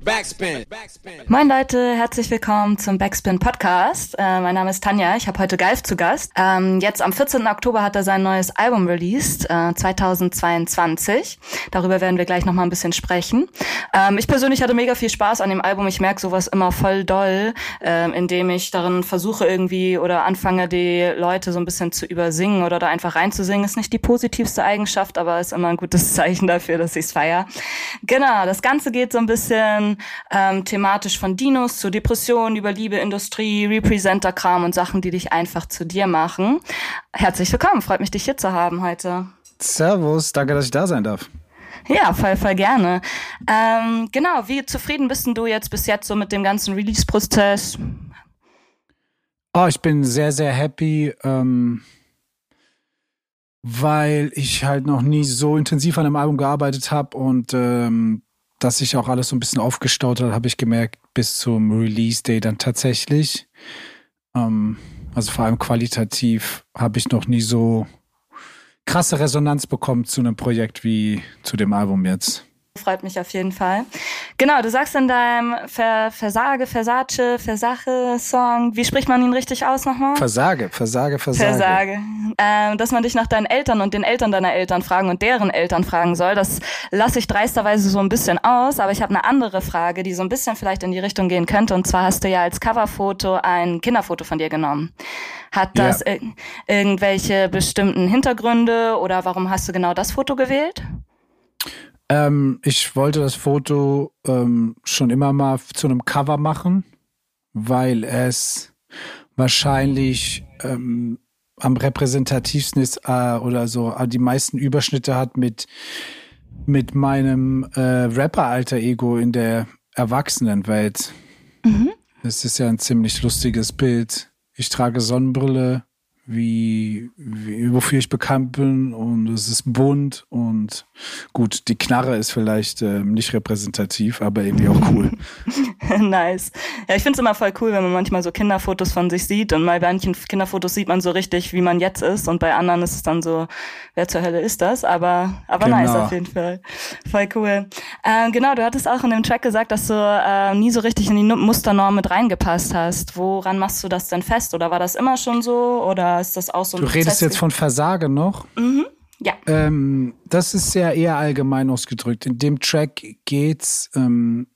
Backspin. Moin Leute, herzlich willkommen zum Backspin Podcast. Äh, mein Name ist Tanja, ich habe heute Galf zu Gast. Ähm, jetzt am 14. Oktober hat er sein neues Album released, äh, 2022. Darüber werden wir gleich nochmal ein bisschen sprechen. Ähm, ich persönlich hatte mega viel Spaß an dem Album. Ich merke sowas immer voll doll, äh, indem ich darin versuche irgendwie oder anfange, die Leute so ein bisschen zu übersingen oder da einfach reinzusingen. Ist nicht die positivste Eigenschaft, aber ist immer ein gutes Zeichen dafür, dass ich's feier. Genau, das Ganze geht so ein bisschen bisschen ähm, thematisch von Dinos zu Depressionen über Liebe, Industrie, Representer-Kram und Sachen, die dich einfach zu dir machen. Herzlich willkommen, freut mich, dich hier zu haben heute. Servus, danke, dass ich da sein darf. Ja, voll, voll gerne. Ähm, genau, wie zufrieden bist du jetzt bis jetzt so mit dem ganzen Release-Prozess? Oh, ich bin sehr, sehr happy, ähm, weil ich halt noch nie so intensiv an einem Album gearbeitet habe und ähm, dass sich auch alles so ein bisschen aufgestaut hat, habe ich gemerkt, bis zum Release-Day dann tatsächlich. Ähm, also vor allem qualitativ habe ich noch nie so krasse Resonanz bekommen zu einem Projekt wie zu dem Album jetzt. Freut mich auf jeden Fall. Genau, du sagst in deinem Ver Versage, Versace, Versache-Song, wie spricht man ihn richtig aus nochmal? Versage, Versage, Versage. Versage. Ähm, dass man dich nach deinen Eltern und den Eltern deiner Eltern fragen und deren Eltern fragen soll, das lasse ich dreisterweise so ein bisschen aus, aber ich habe eine andere Frage, die so ein bisschen vielleicht in die Richtung gehen könnte. Und zwar hast du ja als Coverfoto ein Kinderfoto von dir genommen. Hat das ja. ir irgendwelche bestimmten Hintergründe oder warum hast du genau das Foto gewählt? Ähm, ich wollte das Foto ähm, schon immer mal zu einem Cover machen, weil es wahrscheinlich ähm, am repräsentativsten ist äh, oder so äh, die meisten Überschnitte hat mit mit meinem äh, Rapper-Alter-Ego in der Erwachsenenwelt. Mhm. Es ist ja ein ziemlich lustiges Bild. Ich trage Sonnenbrille, wie, wie wofür ich bekannt bin und es ist bunt und gut, die Knarre ist vielleicht ähm, nicht repräsentativ, aber irgendwie auch cool. nice. Ja, ich finde es immer voll cool, wenn man manchmal so Kinderfotos von sich sieht und mal bei manchen Kinderfotos sieht man so richtig, wie man jetzt ist und bei anderen ist es dann so, wer zur Hölle ist das? Aber, aber genau. nice auf jeden Fall. Voll cool. Äh, genau, du hattest auch in dem Track gesagt, dass du äh, nie so richtig in die Musternorm mit reingepasst hast. Woran machst du das denn fest? Oder war das immer schon so? Oder ist das auch so ein Du redest jetzt von Versagen noch? Mhm. Ja. Ähm, das ist ja eher allgemein ausgedrückt. In dem Track geht's ähm,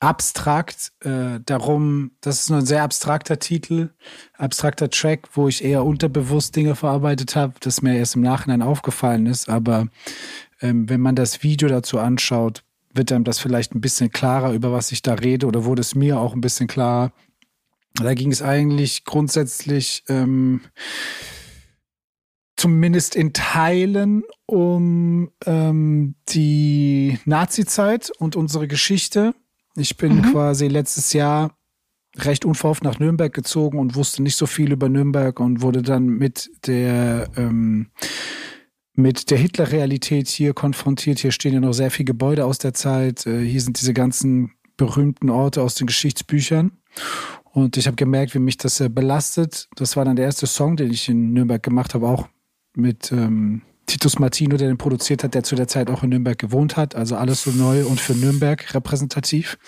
abstrakt äh, darum, das ist nur ein sehr abstrakter Titel, abstrakter Track, wo ich eher unterbewusst Dinge verarbeitet habe, das mir erst im Nachhinein aufgefallen ist. Aber ähm, wenn man das Video dazu anschaut, wird einem das vielleicht ein bisschen klarer, über was ich da rede, oder wurde es mir auch ein bisschen klarer, da ging es eigentlich grundsätzlich ähm, zumindest in Teilen um ähm, die Nazi-Zeit und unsere Geschichte. Ich bin mhm. quasi letztes Jahr recht unverhofft nach Nürnberg gezogen und wusste nicht so viel über Nürnberg und wurde dann mit der ähm, mit der Hitler-Realität hier konfrontiert. Hier stehen ja noch sehr viele Gebäude aus der Zeit. Äh, hier sind diese ganzen berühmten Orte aus den Geschichtsbüchern. Und ich habe gemerkt, wie mich das äh, belastet. Das war dann der erste Song, den ich in Nürnberg gemacht habe, auch mit ähm, Titus Martino, der den produziert hat, der zu der Zeit auch in Nürnberg gewohnt hat. Also alles so neu und für Nürnberg repräsentativ.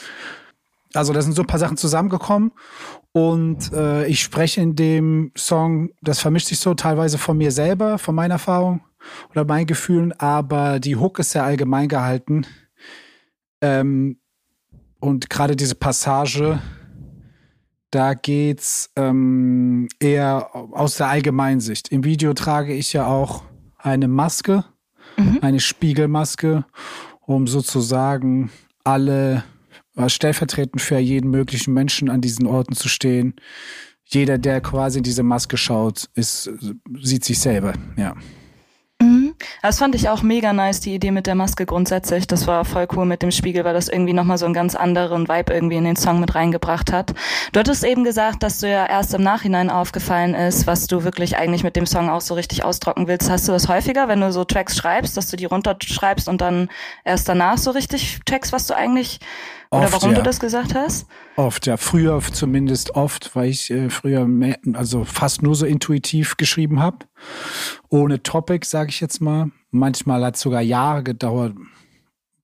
Also da sind so ein paar Sachen zusammengekommen und äh, ich spreche in dem Song, das vermischt sich so teilweise von mir selber, von meiner Erfahrung oder meinen Gefühlen, aber die Hook ist sehr allgemein gehalten. Ähm, und gerade diese Passage, da geht's ähm, eher aus der Allgemeinsicht. Im Video trage ich ja auch eine Maske, mhm. eine Spiegelmaske, um sozusagen alle äh, stellvertretend für jeden möglichen Menschen an diesen Orten zu stehen. Jeder, der quasi in diese Maske schaut, ist, sieht sich selber, ja. Das fand ich auch mega nice, die Idee mit der Maske grundsätzlich. Das war voll cool mit dem Spiegel, weil das irgendwie nochmal so einen ganz anderen Vibe irgendwie in den Song mit reingebracht hat. Du hattest eben gesagt, dass du ja erst im Nachhinein aufgefallen ist, was du wirklich eigentlich mit dem Song auch so richtig ausdrucken willst. Hast du das häufiger, wenn du so Tracks schreibst, dass du die runterschreibst und dann erst danach so richtig checkst, was du eigentlich oder warum ja. du das gesagt hast? Oft, ja. Früher zumindest oft, weil ich äh, früher mehr, also fast nur so intuitiv geschrieben habe. Ohne Topic, sage ich jetzt mal. Manchmal hat es sogar Jahre gedauert,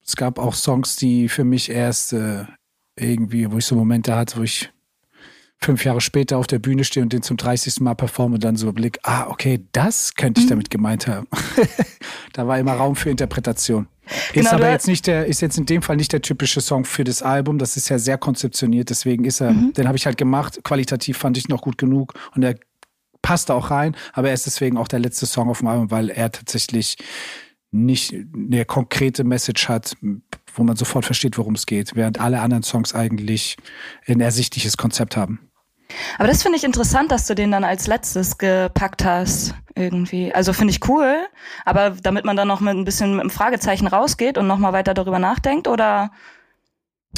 Es gab auch Songs, die für mich erst äh, irgendwie, wo ich so Momente hatte, wo ich fünf Jahre später auf der Bühne stehe und den zum 30. Mal performe und dann so Blick, ah, okay, das könnte ich mhm. damit gemeint haben. da war immer Raum für Interpretation. Ist genau, aber jetzt nicht der, ist jetzt in dem Fall nicht der typische Song für das Album. Das ist ja sehr konzeptioniert, deswegen ist er, mhm. den habe ich halt gemacht. Qualitativ fand ich noch gut genug und er passt auch rein, aber er ist deswegen auch der letzte Song auf dem Album, weil er tatsächlich nicht eine konkrete Message hat, wo man sofort versteht, worum es geht, während alle anderen Songs eigentlich ein ersichtliches Konzept haben. Aber das finde ich interessant, dass du den dann als letztes gepackt hast, irgendwie. Also finde ich cool, aber damit man dann noch mit ein bisschen mit einem Fragezeichen rausgeht und nochmal weiter darüber nachdenkt, oder?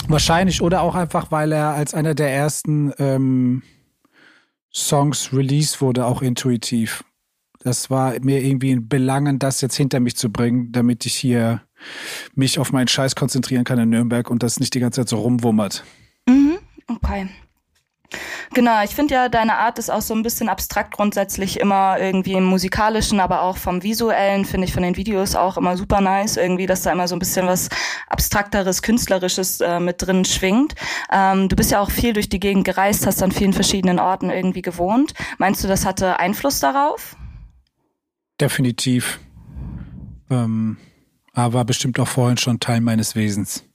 Wahrscheinlich, oder auch einfach, weil er als einer der ersten ähm, Songs released wurde, auch intuitiv. Das war mir irgendwie ein Belangen, das jetzt hinter mich zu bringen, damit ich hier mich auf meinen Scheiß konzentrieren kann in Nürnberg und das nicht die ganze Zeit so rumwummert. Mhm, okay. Genau, ich finde ja, deine Art ist auch so ein bisschen abstrakt grundsätzlich immer irgendwie im musikalischen, aber auch vom visuellen, finde ich von den Videos auch immer super nice, irgendwie, dass da immer so ein bisschen was abstrakteres, künstlerisches äh, mit drin schwingt. Ähm, du bist ja auch viel durch die Gegend gereist, hast an vielen verschiedenen Orten irgendwie gewohnt. Meinst du, das hatte Einfluss darauf? Definitiv. Ähm, aber bestimmt auch vorhin schon Teil meines Wesens.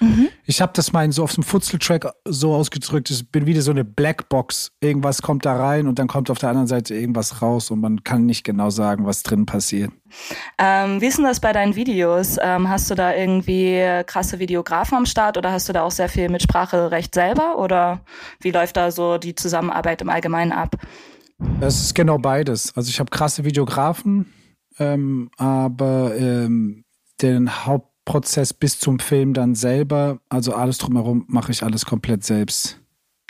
Mhm. Ich habe das mal so auf dem Futzeltrack so ausgedrückt, ich bin wieder so eine Blackbox. Irgendwas kommt da rein und dann kommt auf der anderen Seite irgendwas raus und man kann nicht genau sagen, was drin passiert. Ähm, wie ist denn das bei deinen Videos? Ähm, hast du da irgendwie krasse Videografen am Start oder hast du da auch sehr viel mit Spracherecht selber oder wie läuft da so die Zusammenarbeit im Allgemeinen ab? Es ist genau beides. Also ich habe krasse Videografen, ähm, aber ähm, den Haupt Prozess bis zum Film dann selber, also alles drumherum, mache ich alles komplett selbst.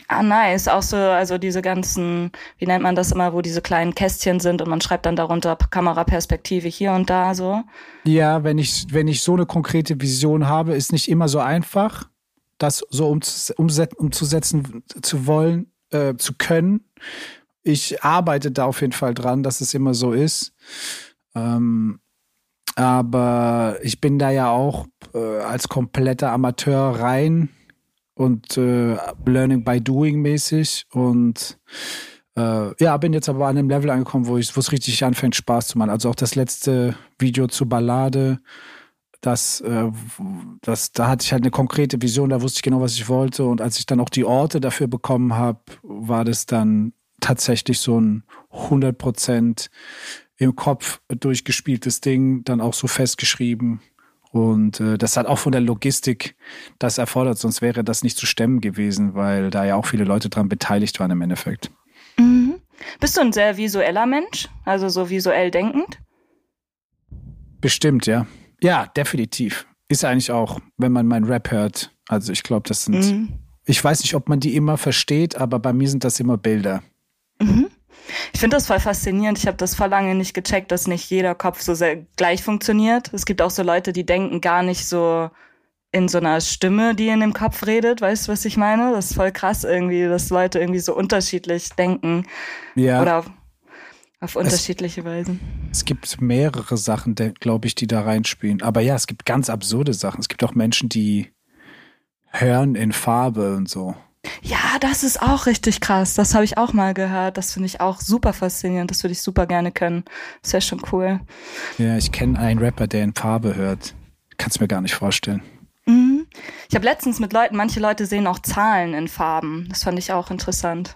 Ah, nice. Auch so, also diese ganzen, wie nennt man das immer, wo diese kleinen Kästchen sind und man schreibt dann darunter Kameraperspektive hier und da so. Ja, wenn ich, wenn ich so eine konkrete Vision habe, ist nicht immer so einfach, das so umzusetzen zu wollen, äh, zu können. Ich arbeite da auf jeden Fall dran, dass es immer so ist. Ähm, aber ich bin da ja auch äh, als kompletter Amateur rein und äh, Learning by Doing mäßig und äh, ja, bin jetzt aber an einem Level angekommen, wo es richtig anfängt, Spaß zu machen. Also auch das letzte Video zur Ballade, das, äh, das, da hatte ich halt eine konkrete Vision, da wusste ich genau, was ich wollte. Und als ich dann auch die Orte dafür bekommen habe, war das dann tatsächlich so ein 100 Prozent im Kopf durchgespieltes Ding, dann auch so festgeschrieben. Und äh, das hat auch von der Logistik das erfordert, sonst wäre das nicht zu stemmen gewesen, weil da ja auch viele Leute dran beteiligt waren im Endeffekt. Mhm. Bist du ein sehr visueller Mensch? Also so visuell denkend? Bestimmt, ja. Ja, definitiv. Ist eigentlich auch, wenn man meinen Rap hört. Also ich glaube, das sind. Mhm. Ich weiß nicht, ob man die immer versteht, aber bei mir sind das immer Bilder. Mhm. Ich finde das voll faszinierend. Ich habe das vor lange nicht gecheckt, dass nicht jeder Kopf so sehr gleich funktioniert. Es gibt auch so Leute, die denken gar nicht so in so einer Stimme, die in dem Kopf redet. Weißt du, was ich meine? Das ist voll krass irgendwie, dass Leute irgendwie so unterschiedlich denken. Ja. Oder auf, auf unterschiedliche es, Weisen. Es gibt mehrere Sachen, glaube ich, die da reinspielen. Aber ja, es gibt ganz absurde Sachen. Es gibt auch Menschen, die hören in Farbe und so. Ja, das ist auch richtig krass. Das habe ich auch mal gehört. Das finde ich auch super faszinierend. Das würde ich super gerne können. Das wäre schon cool. Ja, ich kenne einen Rapper, der in Farbe hört. Kannst mir gar nicht vorstellen. Ich habe letztens mit Leuten, manche Leute sehen auch Zahlen in Farben. Das fand ich auch interessant.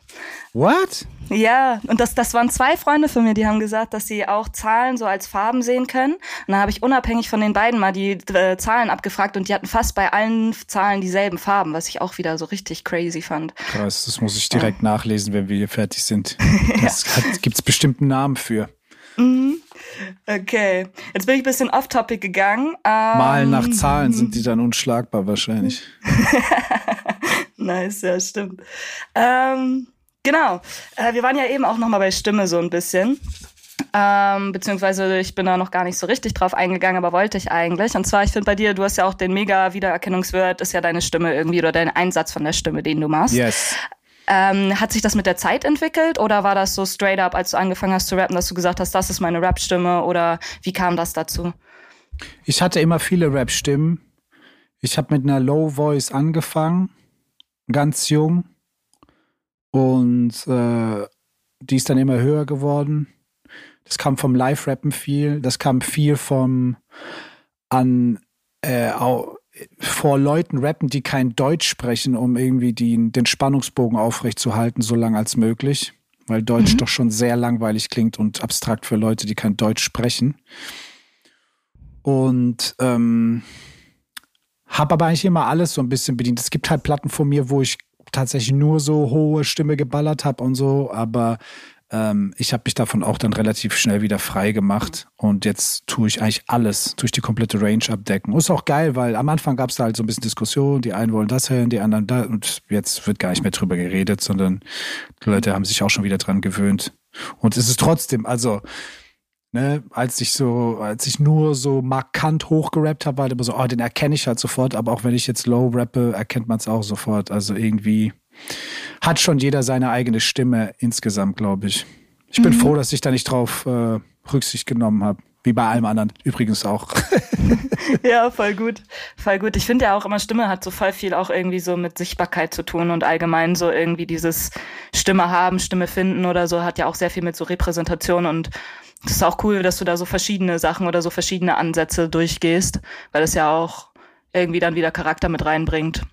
What? Ja, und das, das waren zwei Freunde von mir, die haben gesagt, dass sie auch Zahlen so als Farben sehen können. Und dann habe ich unabhängig von den beiden mal die äh, Zahlen abgefragt und die hatten fast bei allen Zahlen dieselben Farben, was ich auch wieder so richtig crazy fand. Krass, das muss ich direkt ja. nachlesen, wenn wir hier fertig sind. Das ja. gibt es bestimmt einen Namen für. Mhm. Okay, jetzt bin ich ein bisschen off-topic gegangen. Ähm, Mal nach Zahlen sind die dann unschlagbar wahrscheinlich. nice, ja, stimmt. Ähm, genau, äh, wir waren ja eben auch noch mal bei Stimme so ein bisschen. Ähm, beziehungsweise ich bin da noch gar nicht so richtig drauf eingegangen, aber wollte ich eigentlich. Und zwar, ich finde bei dir, du hast ja auch den mega Wiedererkennungswert, ist ja deine Stimme irgendwie oder dein Einsatz von der Stimme, den du machst. Yes. Ähm, hat sich das mit der Zeit entwickelt oder war das so straight up, als du angefangen hast zu rappen, dass du gesagt hast, das ist meine Rap-Stimme oder wie kam das dazu? Ich hatte immer viele Rap-Stimmen. Ich habe mit einer Low Voice angefangen, ganz jung. Und äh, die ist dann immer höher geworden. Das kam vom Live-Rappen viel. Das kam viel vom an äh, vor Leuten rappen, die kein Deutsch sprechen, um irgendwie die, den Spannungsbogen aufrechtzuerhalten, so lang als möglich. Weil Deutsch mhm. doch schon sehr langweilig klingt und abstrakt für Leute, die kein Deutsch sprechen. Und ähm, habe aber eigentlich immer alles so ein bisschen bedient. Es gibt halt Platten von mir, wo ich tatsächlich nur so hohe Stimme geballert habe und so, aber ähm, ich habe mich davon auch dann relativ schnell wieder frei gemacht und jetzt tue ich eigentlich alles, tue ich die komplette Range abdecken. Und ist auch geil, weil am Anfang gab es da halt so ein bisschen Diskussion, die einen wollen das hören, die anderen da und jetzt wird gar nicht mehr drüber geredet, sondern die Leute haben sich auch schon wieder dran gewöhnt. Und es ist trotzdem, also Ne, als ich so, als ich nur so markant hochgerappt habe, war halt immer so, oh, den erkenne ich halt sofort, aber auch wenn ich jetzt low rappe, erkennt man es auch sofort. Also irgendwie hat schon jeder seine eigene Stimme insgesamt, glaube ich. Ich bin mhm. froh, dass ich da nicht drauf äh, Rücksicht genommen habe. Wie bei allem anderen übrigens auch. ja, voll gut. Voll gut. Ich finde ja auch immer, Stimme hat so voll viel auch irgendwie so mit Sichtbarkeit zu tun und allgemein so irgendwie dieses Stimme haben, Stimme finden oder so hat ja auch sehr viel mit so Repräsentation und das ist auch cool, dass du da so verschiedene Sachen oder so verschiedene Ansätze durchgehst, weil das ja auch irgendwie dann wieder Charakter mit reinbringt.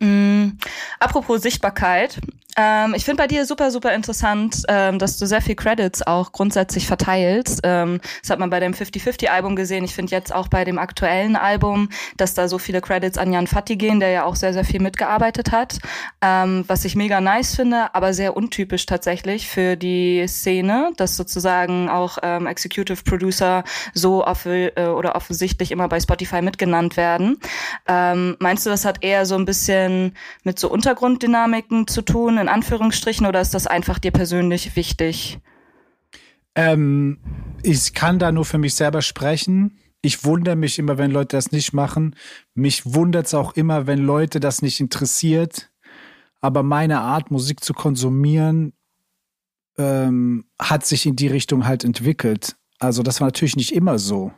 Mm, apropos Sichtbarkeit, ähm, ich finde bei dir super, super interessant, ähm, dass du sehr viel Credits auch grundsätzlich verteilst. Ähm, das hat man bei dem 50-50-Album gesehen. Ich finde jetzt auch bei dem aktuellen Album, dass da so viele Credits an Jan Fatti gehen, der ja auch sehr, sehr viel mitgearbeitet hat. Ähm, was ich mega nice finde, aber sehr untypisch tatsächlich für die Szene, dass sozusagen auch ähm, Executive Producer so off äh, oder offensichtlich immer bei Spotify mitgenannt werden. Ähm, meinst du, das hat eher so ein bisschen mit so Untergrunddynamiken zu tun? In Anführungsstrichen oder ist das einfach dir persönlich wichtig? Ähm, ich kann da nur für mich selber sprechen. Ich wundere mich immer, wenn Leute das nicht machen. Mich wundert es auch immer, wenn Leute das nicht interessiert. Aber meine Art, Musik zu konsumieren, ähm, hat sich in die Richtung halt entwickelt. Also das war natürlich nicht immer so.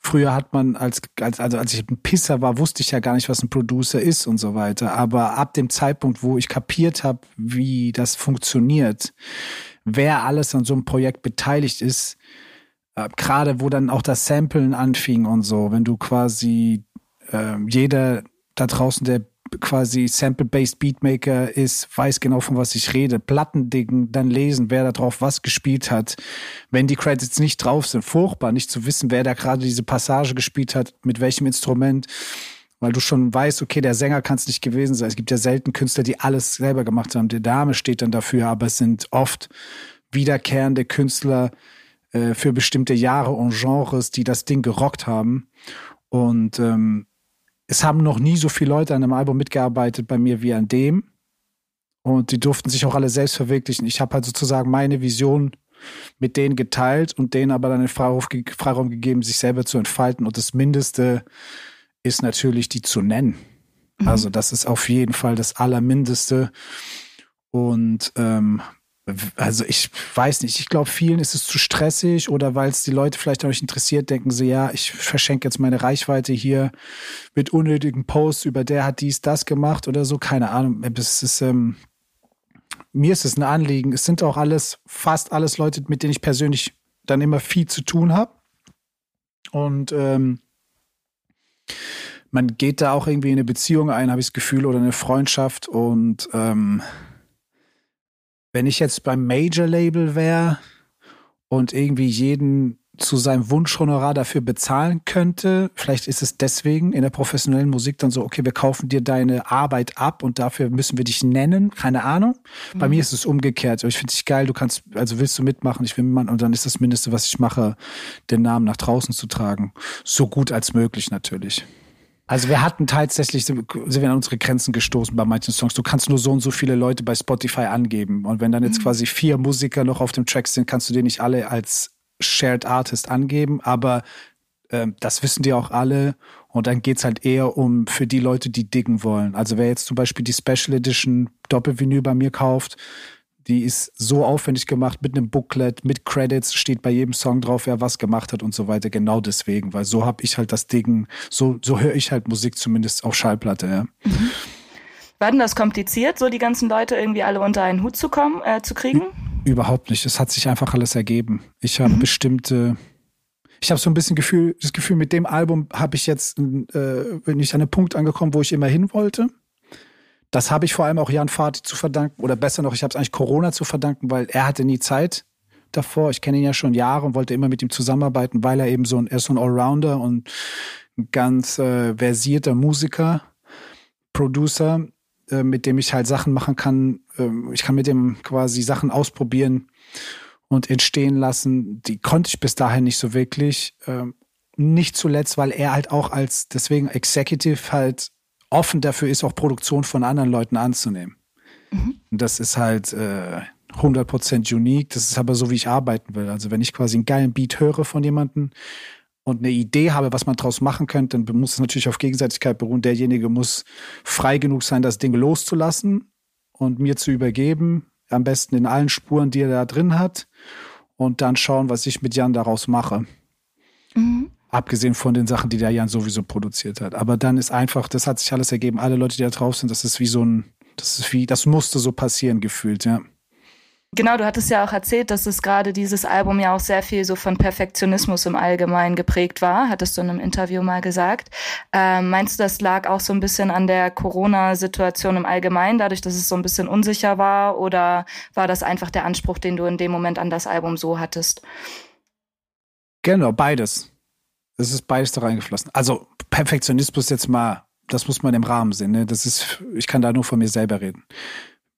Früher hat man als, als, also als ich ein Pisser war, wusste ich ja gar nicht, was ein Producer ist und so weiter. Aber ab dem Zeitpunkt, wo ich kapiert habe, wie das funktioniert, wer alles an so einem Projekt beteiligt ist, äh, gerade wo dann auch das Samplen anfing und so, wenn du quasi äh, jeder da draußen, der quasi Sample-Based Beatmaker ist, weiß genau, von was ich rede. Plattendicken, dann lesen, wer da drauf was gespielt hat. Wenn die Credits nicht drauf sind, furchtbar, nicht zu wissen, wer da gerade diese Passage gespielt hat, mit welchem Instrument. Weil du schon weißt, okay, der Sänger kann es nicht gewesen sein. Es gibt ja selten Künstler, die alles selber gemacht haben. Der Dame steht dann dafür, aber es sind oft wiederkehrende Künstler äh, für bestimmte Jahre und Genres, die das Ding gerockt haben. Und ähm, es haben noch nie so viele Leute an einem Album mitgearbeitet bei mir wie an dem. Und die durften sich auch alle selbst verwirklichen. Ich habe halt sozusagen meine Vision mit denen geteilt und denen aber dann den Freiraum, gegeben, sich selber zu entfalten. Und das Mindeste ist natürlich, die zu nennen. Mhm. Also das ist auf jeden Fall das Allermindeste. Und ähm, also ich weiß nicht, ich glaube, vielen ist es zu stressig oder weil es die Leute vielleicht auch nicht interessiert, denken sie, ja, ich verschenke jetzt meine Reichweite hier mit unnötigen Posts über der hat dies, das gemacht oder so, keine Ahnung. Es ist, ähm, mir ist es ein Anliegen. Es sind auch alles, fast alles Leute, mit denen ich persönlich dann immer viel zu tun habe. Und ähm, man geht da auch irgendwie in eine Beziehung ein, habe ich das Gefühl, oder eine Freundschaft und ähm, wenn ich jetzt beim Major-Label wäre und irgendwie jeden zu seinem Wunschhonorar dafür bezahlen könnte. Vielleicht ist es deswegen in der professionellen Musik dann so, okay, wir kaufen dir deine Arbeit ab und dafür müssen wir dich nennen. Keine Ahnung. Mhm. Bei mir ist es umgekehrt. Ich finde dich geil, du kannst, also willst du mitmachen, ich will mitmachen und dann ist das Mindeste, was ich mache, den Namen nach draußen zu tragen. So gut als möglich natürlich. Also wir hatten tatsächlich, sind wir an unsere Grenzen gestoßen bei manchen Songs. Du kannst nur so und so viele Leute bei Spotify angeben. Und wenn dann jetzt mhm. quasi vier Musiker noch auf dem Track sind, kannst du die nicht alle als Shared Artist angeben. Aber äh, das wissen die auch alle. Und dann geht's halt eher um für die Leute, die diggen wollen. Also wer jetzt zum Beispiel die Special Edition Doppelvinyl bei mir kauft, Die ist so aufwendig gemacht mit einem Booklet, mit Credits, steht bei jedem Song drauf, wer was gemacht hat und so weiter. Genau deswegen, weil so habe ich halt das Ding, so, so höre ich halt Musik zumindest auf Schallplatte. Ja. Mhm. War denn das kompliziert, so die ganzen Leute irgendwie alle unter einen Hut zu kommen, äh, zu kriegen? Überhaupt nicht. Es hat sich einfach alles ergeben. Ich habe mhm. bestimmte ich habe so ein bisschen Gefühl, das Gefühl, mit dem Album habe ich jetzt, äh, bin ich an einen Punkt angekommen, wo ich immer hin wollte. Das habe ich vor allem auch Jan Fati zu verdanken, oder besser noch, ich habe es eigentlich Corona zu verdanken, weil er hatte nie Zeit davor. Ich kenne ihn ja schon Jahre und wollte immer mit ihm zusammenarbeiten, weil er eben so ein, er ist so ein Allrounder und ein ganz äh, versierter Musiker, Producer, äh, mit dem ich halt Sachen machen kann. Äh, ich kann mit dem quasi Sachen ausprobieren und entstehen lassen. Die konnte ich bis dahin nicht so wirklich. Ähm, nicht zuletzt, weil er halt auch als deswegen Executive halt offen dafür ist, auch Produktion von anderen Leuten anzunehmen. Mhm. Und das ist halt äh, 100% unique. Das ist aber so, wie ich arbeiten will. Also wenn ich quasi einen geilen Beat höre von jemandem und eine Idee habe, was man daraus machen könnte, dann muss es natürlich auf Gegenseitigkeit beruhen. Derjenige muss frei genug sein, das Ding loszulassen und mir zu übergeben. Am besten in allen Spuren, die er da drin hat. Und dann schauen, was ich mit Jan daraus mache. Mhm. Abgesehen von den Sachen, die der Jan sowieso produziert hat. Aber dann ist einfach, das hat sich alles ergeben. Alle Leute, die da drauf sind, das ist wie so ein, das ist wie, das musste so passieren gefühlt, ja. Genau, du hattest ja auch erzählt, dass es gerade dieses Album ja auch sehr viel so von Perfektionismus im Allgemeinen geprägt war, hattest du in einem Interview mal gesagt. Ähm, meinst du, das lag auch so ein bisschen an der Corona-Situation im Allgemeinen, dadurch, dass es so ein bisschen unsicher war? Oder war das einfach der Anspruch, den du in dem Moment an das Album so hattest? Genau, beides. Es ist beides da reingeflossen. Also Perfektionismus jetzt mal, das muss man im Rahmen sehen. Ne? Das ist, ich kann da nur von mir selber reden.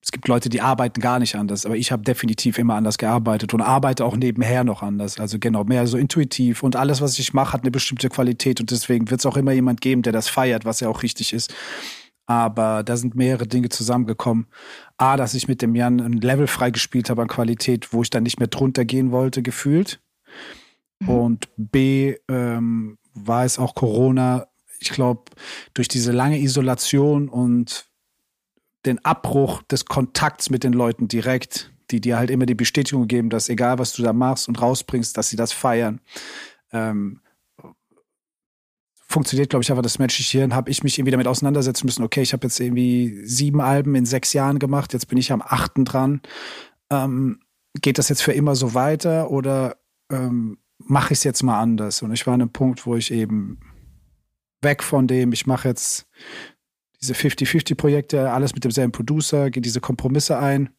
Es gibt Leute, die arbeiten gar nicht anders, aber ich habe definitiv immer anders gearbeitet und arbeite auch nebenher noch anders. Also genau, mehr so intuitiv und alles, was ich mache, hat eine bestimmte Qualität und deswegen wird es auch immer jemand geben, der das feiert, was ja auch richtig ist. Aber da sind mehrere Dinge zusammengekommen. A, dass ich mit dem Jan ein Level freigespielt habe an Qualität, wo ich dann nicht mehr drunter gehen wollte, gefühlt. Mhm. Und B, ähm, war es auch Corona. Ich glaube, durch diese lange Isolation und den Abbruch des Kontakts mit den Leuten direkt, die dir halt immer die Bestätigung geben, dass egal was du da machst und rausbringst, dass sie das feiern. Ähm, funktioniert, glaube ich, einfach das menschliche Hirn, habe ich mich irgendwie damit auseinandersetzen müssen, okay, ich habe jetzt irgendwie sieben Alben in sechs Jahren gemacht, jetzt bin ich am achten dran. Ähm, geht das jetzt für immer so weiter oder ähm, mache ich es jetzt mal anders? Und ich war an einem Punkt, wo ich eben weg von dem, ich mache jetzt diese 50-50-Projekte, alles mit demselben Producer, geht diese Kompromisse ein,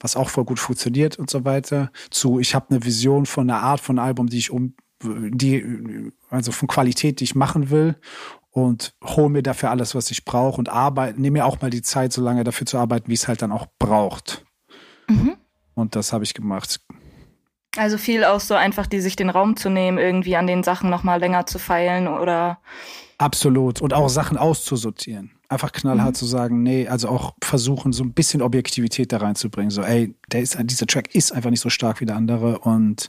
was auch voll gut funktioniert und so weiter, zu ich habe eine Vision von einer Art von Album, die ich um, die, also von Qualität, die ich machen will und hole mir dafür alles, was ich brauche und arbeite, nehme mir auch mal die Zeit, so lange dafür zu arbeiten, wie es halt dann auch braucht. Mhm. Und das habe ich gemacht. Also viel auch so einfach, die sich den Raum zu nehmen, irgendwie an den Sachen nochmal länger zu feilen oder. Absolut. Und auch Sachen auszusortieren. Einfach knallhart mhm. zu sagen, nee, also auch versuchen, so ein bisschen Objektivität da reinzubringen. So, ey, der ist, dieser Track ist einfach nicht so stark wie der andere und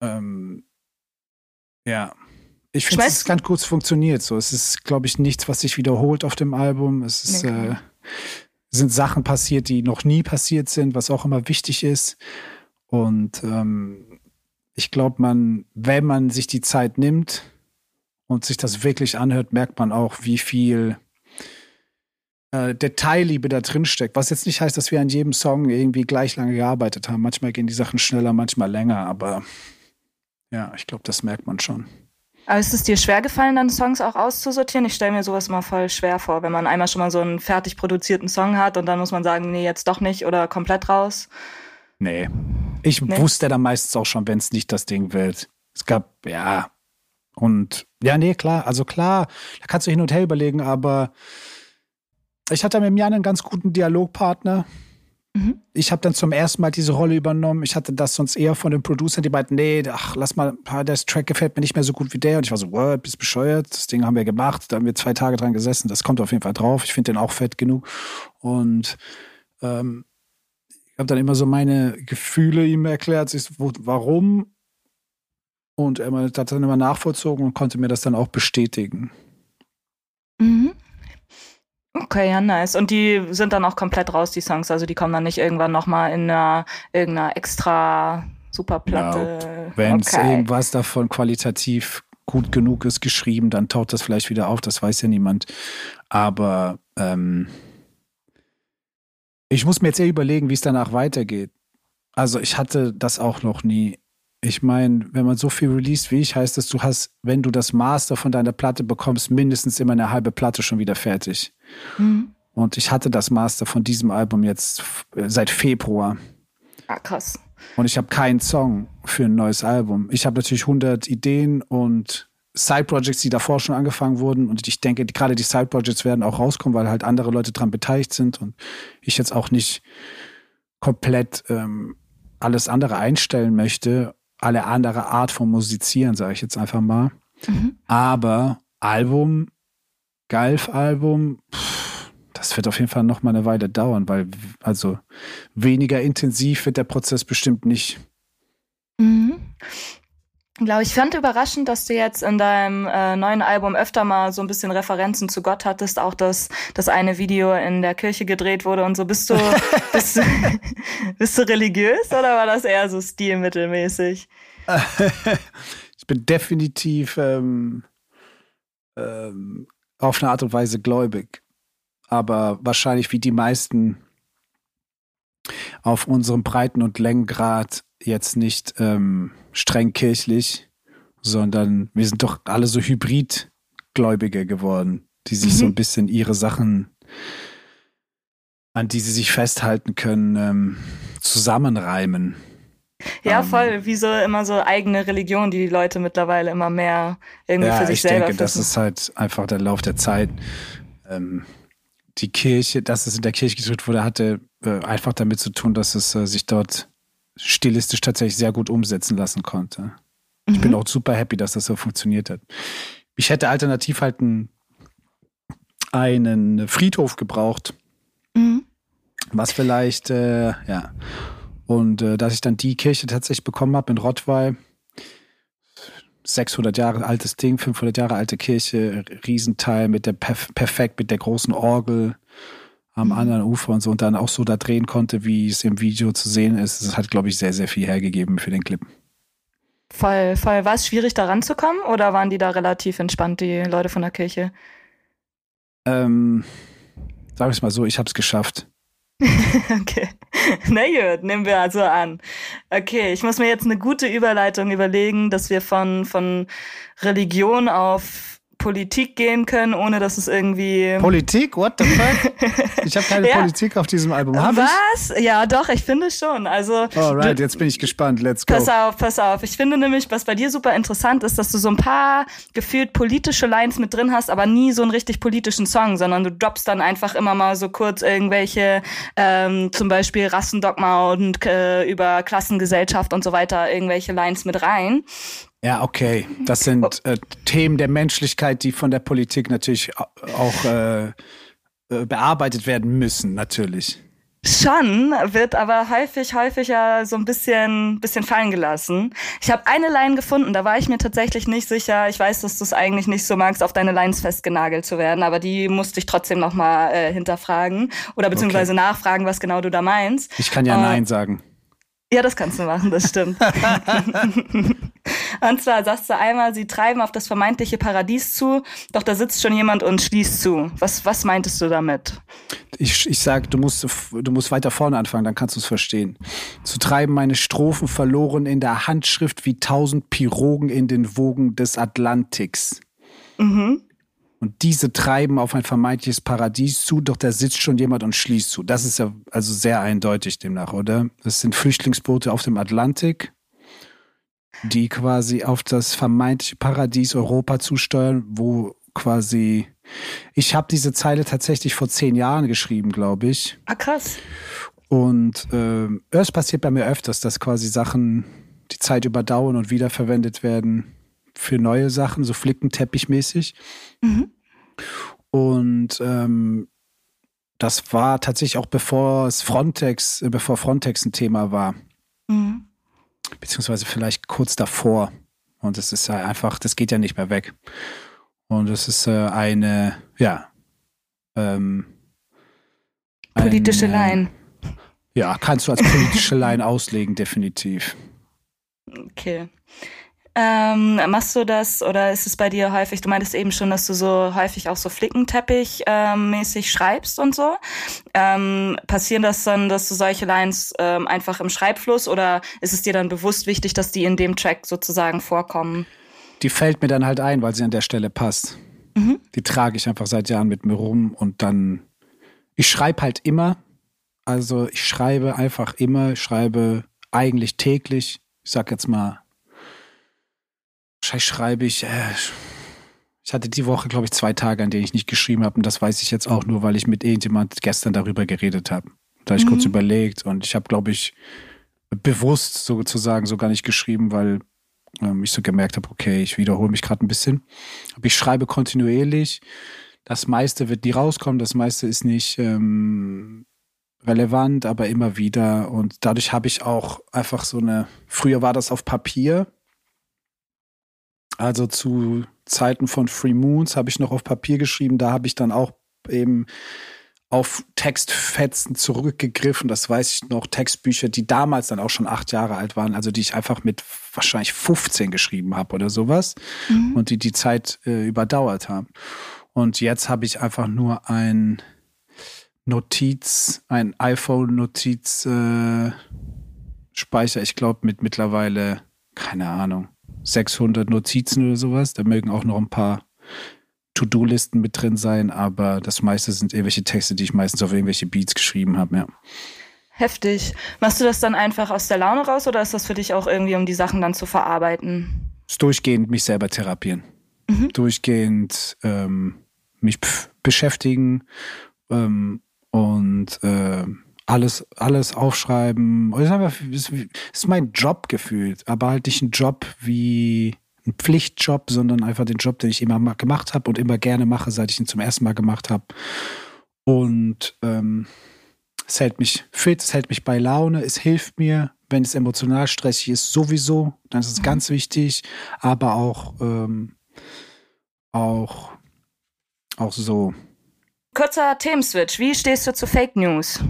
ähm, ja. Ich finde, es ganz kurz funktioniert. So, es ist, glaube ich, nichts, was sich wiederholt auf dem Album. Es ist, nee, äh, sind Sachen passiert, die noch nie passiert sind, was auch immer wichtig ist. Und ähm, ich glaube, man, wenn man sich die Zeit nimmt, und sich das wirklich anhört, merkt man auch, wie viel äh, Detailliebe da drin steckt. Was jetzt nicht heißt, dass wir an jedem Song irgendwie gleich lange gearbeitet haben. Manchmal gehen die Sachen schneller, manchmal länger, aber ja, ich glaube, das merkt man schon. Aber ist es dir schwer gefallen, dann Songs auch auszusortieren? Ich stelle mir sowas immer voll schwer vor, wenn man einmal schon mal so einen fertig produzierten Song hat und dann muss man sagen, nee, jetzt doch nicht oder komplett raus. Nee. Ich nee. wusste dann meistens auch schon, wenn es nicht das Ding wird. Es gab, ja, und ja, nee, klar, also klar, da kannst du hin und her überlegen, aber ich hatte mit Jan einen ganz guten Dialogpartner. Mhm. Ich habe dann zum ersten Mal diese Rolle übernommen. Ich hatte das sonst eher von den Producern, die meinten, nee, ach, lass mal, der Track gefällt mir nicht mehr so gut wie der. Und ich war so, what, bist bescheuert? Das Ding haben wir gemacht, da haben wir zwei Tage dran gesessen. Das kommt auf jeden Fall drauf. Ich finde den auch fett genug. Und ähm, habe dann immer so meine Gefühle ihm erklärt, warum und er hat dann immer nachvollzogen und konnte mir das dann auch bestätigen. Mhm. Okay, ja, nice. Und die sind dann auch komplett raus, die Songs. Also die kommen dann nicht irgendwann nochmal in einer irgendeiner extra Superplatte. Ja, Wenn es okay. irgendwas davon qualitativ gut genug ist geschrieben, dann taucht das vielleicht wieder auf, das weiß ja niemand. Aber ähm, ich muss mir jetzt eher überlegen, wie es danach weitergeht. Also ich hatte das auch noch nie. Ich meine, wenn man so viel released wie ich, heißt das, du hast, wenn du das Master von deiner Platte bekommst, mindestens immer eine halbe Platte schon wieder fertig. Mhm. Und ich hatte das Master von diesem Album jetzt seit Februar. Ah, krass. Und ich habe keinen Song für ein neues Album. Ich habe natürlich 100 Ideen und Side-Projects, die davor schon angefangen wurden. Und ich denke, gerade die Side-Projects werden auch rauskommen, weil halt andere Leute dran beteiligt sind und ich jetzt auch nicht komplett ähm, alles andere einstellen möchte. Alle andere Art von Musizieren, sage ich jetzt einfach mal. Mhm. Aber Album, Galf-Album, das wird auf jeden Fall noch mal eine Weile dauern, weil also weniger intensiv wird der Prozess bestimmt nicht. Mhm glaube ich, fand überraschend, dass du jetzt in deinem äh, neuen Album öfter mal so ein bisschen Referenzen zu Gott hattest, auch dass das eine Video in der Kirche gedreht wurde und so. Bist du, bist du, bist du religiös oder war das eher so stilmittelmäßig? ich bin definitiv ähm, ähm, auf eine Art und Weise gläubig, aber wahrscheinlich wie die meisten auf unserem Breiten- und Längengrad jetzt nicht ähm, streng kirchlich, sondern wir sind doch alle so Hybridgläubige geworden, die sich mhm. so ein bisschen ihre Sachen, an die sie sich festhalten können, ähm, zusammenreimen. Ja, ähm, voll, wie so immer so eigene Religion, die die Leute mittlerweile immer mehr irgendwie ja, für sich selber ich denke, das ist halt einfach der Lauf der Zeit. Ähm, die Kirche, dass es in der Kirche gedrückt wurde, hatte äh, einfach damit zu tun, dass es äh, sich dort stilistisch tatsächlich sehr gut umsetzen lassen konnte. Mhm. Ich bin mhm. auch super happy, dass das so funktioniert hat. Ich hätte alternativ halt einen, einen Friedhof gebraucht, mhm. was vielleicht, äh, ja, und äh, dass ich dann die Kirche tatsächlich bekommen habe in Rottweil, 600 Jahre altes Ding, 500 Jahre alte Kirche, Riesenteil mit der perf perfekt mit der großen Orgel, am mhm. anderen Ufer und so und dann auch so da drehen konnte, wie es im Video zu sehen ist. Das hat, glaube ich, sehr, sehr viel hergegeben für den Clip. Voll, voll. War es schwierig, da ranzukommen oder waren die da relativ entspannt, die Leute von der Kirche? Ähm, sag ich mal so, ich habe es geschafft. okay. Na gut, nehmen wir also an. Okay, ich muss mir jetzt eine gute Überleitung überlegen, dass wir von, von Religion auf Politik gehen können, ohne dass es irgendwie. Politik? What the fuck? Ich habe keine ja. Politik auf diesem Album. Hab Was? Ich? Ja, doch, ich finde schon. Also. Alright, jetzt bin ich gespannt. Let's go. Pass auf, pass auf. Ich finde nämlich, was bei dir super interessant ist, dass du so ein paar gefühlt politische Lines mit drin hast, aber nie so einen richtig politischen Song, sondern du droppst dann einfach immer mal so kurz irgendwelche, ähm, zum Beispiel Rassendogma und äh, über Klassengesellschaft und so weiter, irgendwelche Lines mit rein. Ja, okay. Das sind äh, Themen der Menschlichkeit, die von der Politik natürlich auch äh, äh, bearbeitet werden müssen, natürlich. Schon, wird aber häufig, häufiger so ein bisschen, bisschen fallen gelassen. Ich habe eine Line gefunden, da war ich mir tatsächlich nicht sicher. Ich weiß, dass du es eigentlich nicht so magst, auf deine Lines festgenagelt zu werden, aber die musste ich trotzdem nochmal äh, hinterfragen oder beziehungsweise okay. nachfragen, was genau du da meinst. Ich kann ja äh, Nein sagen. Ja, das kannst du machen, das stimmt. und zwar sagst du einmal, sie treiben auf das vermeintliche Paradies zu, doch da sitzt schon jemand und schließt zu. Was, was meintest du damit? Ich, ich sag, du musst, du musst weiter vorne anfangen, dann kannst du es verstehen. Zu treiben meine Strophen verloren in der Handschrift wie tausend Pirogen in den Wogen des Atlantiks. Mhm. Und diese treiben auf ein vermeintliches Paradies zu, doch da sitzt schon jemand und schließt zu. Das ist ja also sehr eindeutig demnach, oder? Das sind Flüchtlingsboote auf dem Atlantik, die quasi auf das vermeintliche Paradies Europa zusteuern, wo quasi. Ich habe diese Zeile tatsächlich vor zehn Jahren geschrieben, glaube ich. Ah, krass. Und äh, es passiert bei mir öfters, dass quasi Sachen die Zeit überdauern und wiederverwendet werden für neue Sachen, so flickenteppichmäßig. Mhm. Und ähm, das war tatsächlich auch bevor es Frontex, äh, bevor Frontex ein Thema war. Mhm. Beziehungsweise vielleicht kurz davor. Und es ist ja einfach, das geht ja nicht mehr weg. Und es ist äh, eine, ja, ähm, Politische ein, äh, Line. Ja, kannst du als politische Line auslegen, definitiv. Okay. Ähm, machst du das oder ist es bei dir häufig, du meintest eben schon, dass du so häufig auch so Flickenteppich ähm, schreibst und so. Ähm, passieren das dann, dass du solche Lines ähm, einfach im Schreibfluss oder ist es dir dann bewusst wichtig, dass die in dem Track sozusagen vorkommen? Die fällt mir dann halt ein, weil sie an der Stelle passt. Mhm. Die trage ich einfach seit Jahren mit mir rum und dann, ich schreibe halt immer. Also ich schreibe einfach immer, schreibe eigentlich täglich. Ich sag jetzt mal Wahrscheinlich schreibe ich, äh, ich hatte die Woche, glaube ich, zwei Tage, an denen ich nicht geschrieben habe. Und das weiß ich jetzt auch nur, weil ich mit irgendjemand gestern darüber geredet habe. Da habe ich mhm. kurz überlegt und ich habe, glaube ich, bewusst sozusagen so gar nicht geschrieben, weil ähm, ich so gemerkt habe, okay, ich wiederhole mich gerade ein bisschen. Aber ich schreibe kontinuierlich. Das meiste wird nie rauskommen, das meiste ist nicht ähm, relevant, aber immer wieder. Und dadurch habe ich auch einfach so eine, früher war das auf Papier, also zu Zeiten von Free Moons habe ich noch auf Papier geschrieben. Da habe ich dann auch eben auf Textfetzen zurückgegriffen. Das weiß ich noch. Textbücher, die damals dann auch schon acht Jahre alt waren, also die ich einfach mit wahrscheinlich 15 geschrieben habe oder sowas mhm. und die die Zeit äh, überdauert haben. Und jetzt habe ich einfach nur ein Notiz, ein iPhone-Notiz-Speicher. Äh, ich glaube mit mittlerweile, keine Ahnung, 600 Notizen oder sowas. Da mögen auch noch ein paar To-Do-Listen mit drin sein, aber das meiste sind irgendwelche Texte, die ich meistens auf irgendwelche Beats geschrieben habe, ja. Heftig. Machst du das dann einfach aus der Laune raus oder ist das für dich auch irgendwie, um die Sachen dann zu verarbeiten? Ist durchgehend mich selber therapieren. Mhm. Durchgehend ähm, mich beschäftigen ähm, und äh, alles, alles aufschreiben. Es ist, einfach, es ist mein Job gefühlt, aber halt nicht ein Job wie ein Pflichtjob, sondern einfach den Job, den ich immer mal gemacht habe und immer gerne mache, seit ich ihn zum ersten Mal gemacht habe. Und ähm, es hält mich fit, es hält mich bei Laune, es hilft mir, wenn es emotional stressig ist, sowieso, dann ist es mhm. ganz wichtig, aber auch, ähm, auch, auch so. Kurzer Themenswitch, wie stehst du zu Fake News?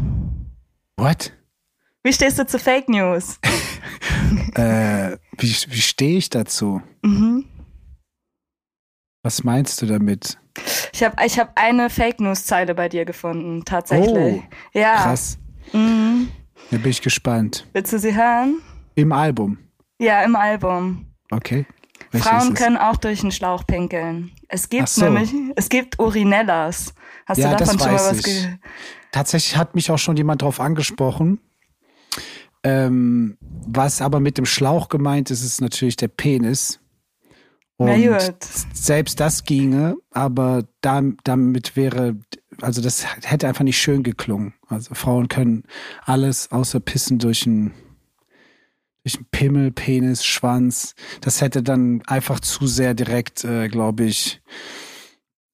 What? Wie stehst du zu Fake News? äh, wie wie stehe ich dazu? Mhm. Was meinst du damit? Ich habe ich hab eine Fake News-Zeile bei dir gefunden, tatsächlich. Oh, ja. Krass. Mhm. Da bin ich gespannt. Willst du sie hören? Im Album. Ja, im Album. Okay. Welche Frauen können auch durch einen Schlauch pinkeln. Es gibt so. nämlich, es gibt Urinellas. Hast ja, du davon schon mal was gehört? Tatsächlich hat mich auch schon jemand darauf angesprochen. Ähm, was aber mit dem Schlauch gemeint ist, ist natürlich der Penis. Und selbst das ginge, aber da, damit wäre, also das hätte einfach nicht schön geklungen. Also Frauen können alles außer pissen durch einen, durch einen Pimmel, Penis, Schwanz. Das hätte dann einfach zu sehr direkt, äh, glaube ich,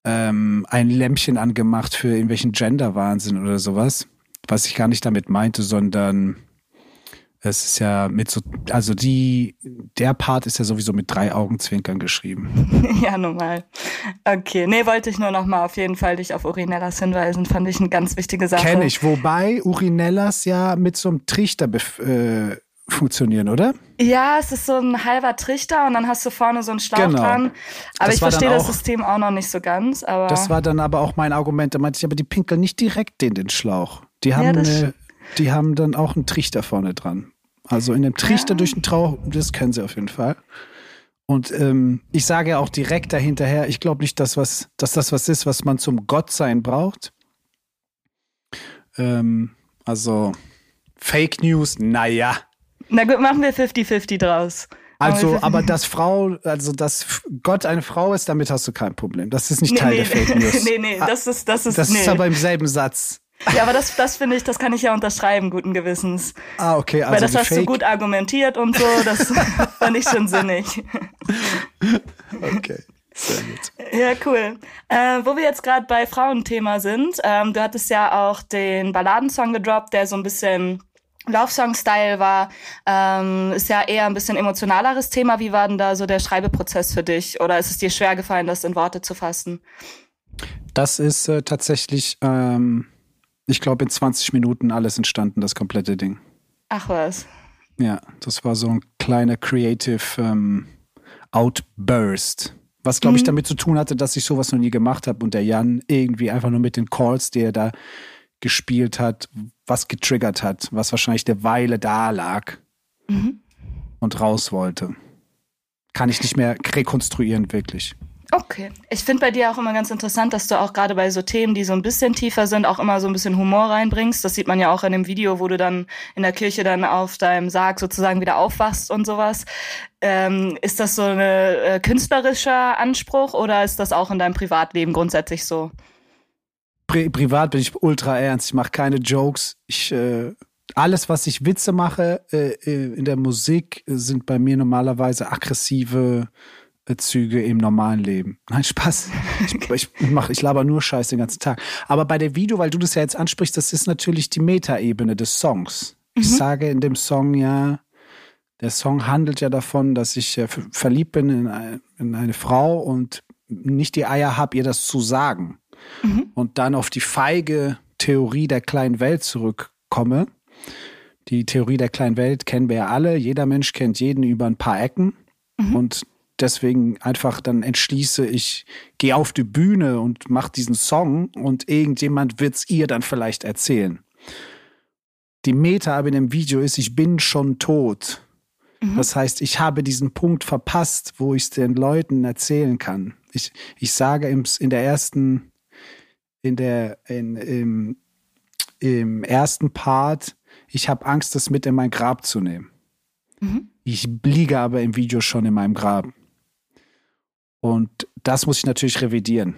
ähm, ein Lämpchen angemacht für irgendwelchen Gender-Wahnsinn oder sowas. Was ich gar nicht damit meinte, sondern es ist ja mit so, also die, der Part ist ja sowieso mit drei Augenzwinkern geschrieben. ja, normal. Okay, nee, wollte ich nur noch mal auf jeden Fall dich auf Urinellas hinweisen, fand ich eine ganz wichtige Sache. Kenne ich, wobei Urinellas ja mit so einem Trichter äh, funktionieren, oder? Ja, es ist so ein halber Trichter und dann hast du vorne so einen Schlauch genau. dran. Aber das ich verstehe das System auch noch nicht so ganz. Aber das war dann aber auch mein Argument. Da meinte ich, aber die pinkeln nicht direkt in den Schlauch. Die haben, ja, eine, die haben dann auch einen Trichter vorne dran. Also in dem Trichter ja. durch den Trauch, das können sie auf jeden Fall. Und ähm, ich sage ja auch direkt dahinterher, ich glaube nicht, dass, was, dass das was ist, was man zum Gottsein braucht. Ähm, also Fake News, naja. Na gut, machen wir 50-50 draus. Also, aber dass Frau, also dass Gott eine Frau ist, damit hast du kein Problem. Das ist nicht nee, Teil nee, der Fake News. Nee, nee, das ist, das ist, Das nee. ist aber im selben Satz. Ja, aber das, das finde ich, das kann ich ja unterschreiben, guten Gewissens. Ah, okay. Also Weil das hast Fake... du gut argumentiert und so, das fand ich schon sinnig. Okay. Sehr gut. Ja, cool. Äh, wo wir jetzt gerade bei Frauenthema sind, ähm, du hattest ja auch den Balladensong gedroppt, der so ein bisschen Love Song Style war, ähm, ist ja eher ein bisschen emotionaleres Thema. Wie war denn da so der Schreibeprozess für dich? Oder ist es dir schwer gefallen, das in Worte zu fassen? Das ist äh, tatsächlich, ähm, Ich glaube, in 20 Minuten alles entstanden, das komplette Ding. Ach was. Ja, das war so ein kleiner Creative ähm, Outburst. Was, glaube ich, mhm. damit zu tun hatte, dass ich sowas noch nie gemacht habe und der Jan irgendwie einfach nur mit den Calls, die er da gespielt hat, was getriggert hat, was wahrscheinlich der Weile da lag mhm. und raus wollte. Kann ich nicht mehr rekonstruieren, wirklich. Okay. Ich finde bei dir auch immer ganz interessant, dass du auch gerade bei so Themen, die so ein bisschen tiefer sind, auch immer so ein bisschen Humor reinbringst. Das sieht man ja auch in dem Video, wo du dann in der Kirche dann auf deinem Sarg sozusagen wieder aufwachst und sowas. Ähm, ist das so ein äh, künstlerischer Anspruch oder ist das auch in deinem Privatleben grundsätzlich so? Pri privat bin ich ultra ernst. Ich mache keine Jokes. Ich äh, alles, was ich Witze mache äh, äh in der Musik, sind bei mir normalerweise aggressive Züge im normalen Leben. Nein, Spaß. Ich, ich, mach, ich laber nur Scheiß den ganzen Tag. Aber bei der Video, weil du das ja jetzt ansprichst, das ist natürlich die Metaebene des Songs. Mhm. Ich sage in dem Song ja, der Song handelt ja davon, dass ich äh, verliebt bin in eine, in eine, Frau und nicht die Eier habe, ihr das zu sagen. Mhm. Und dann auf die feige Theorie der kleinen Welt zurückkomme. Die Theorie der kleinen Welt kennen wir ja alle. Jeder Mensch kennt jeden über ein paar Ecken. Mhm. Und deswegen einfach dann entschließe, ich gehe auf die Bühne und mache diesen Song und irgendjemand wird es ihr dann vielleicht erzählen. Die Meta aber in dem Video ist, ich bin schon tot. Mhm. Das heißt, ich habe diesen Punkt verpasst, wo ich es den Leuten erzählen kann. Ich, ich sage in der ersten, in der, in, im, im ersten Part, ich habe Angst, das mit in mein Grab zu nehmen. Mhm. Ich liege aber im Video schon in meinem Grab. Und das muss ich natürlich revidieren.